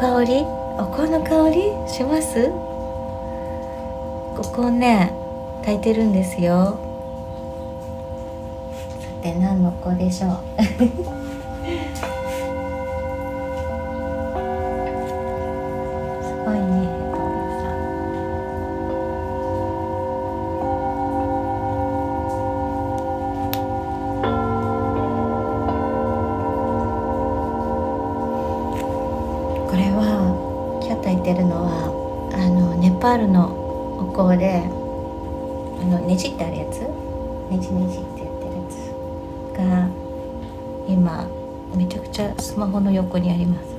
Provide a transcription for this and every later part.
香り？お香の香りします？ここね炊いてるんですよ。さて何の子でしょう？すごいね。ねじねじってやってるやつが今めちゃくちゃスマホの横にあります。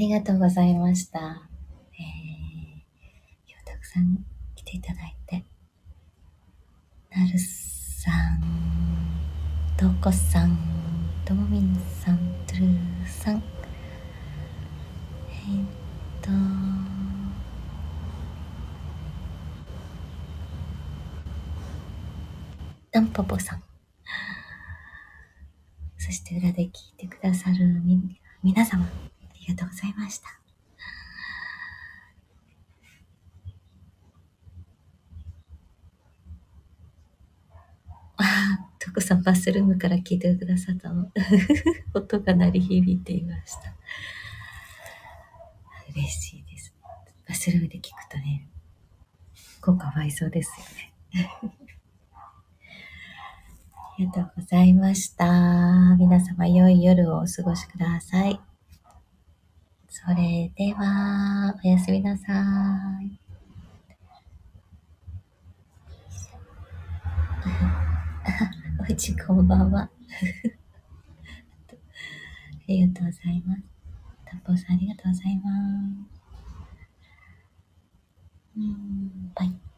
りがとうございました。えー、今日たくさん来ていただいて。なるさん、とこさん、ともみんさん、とるーさん。えー、っと、たんぽぽさん。そして裏で聞いてくださるみ、皆様、りがとうございました。あ、トコさんバスルームから聞いてくださったの。音が鳴り響いていました。嬉しいです。バスルームで聞くとね、効果倍増ですよね。ありがとうございました。皆様良い夜をお過ごしください。それでは、おやすみなさい。おうちこんばんは。ありがとうございます。たっぽさんありがとうございます。うん、バイ。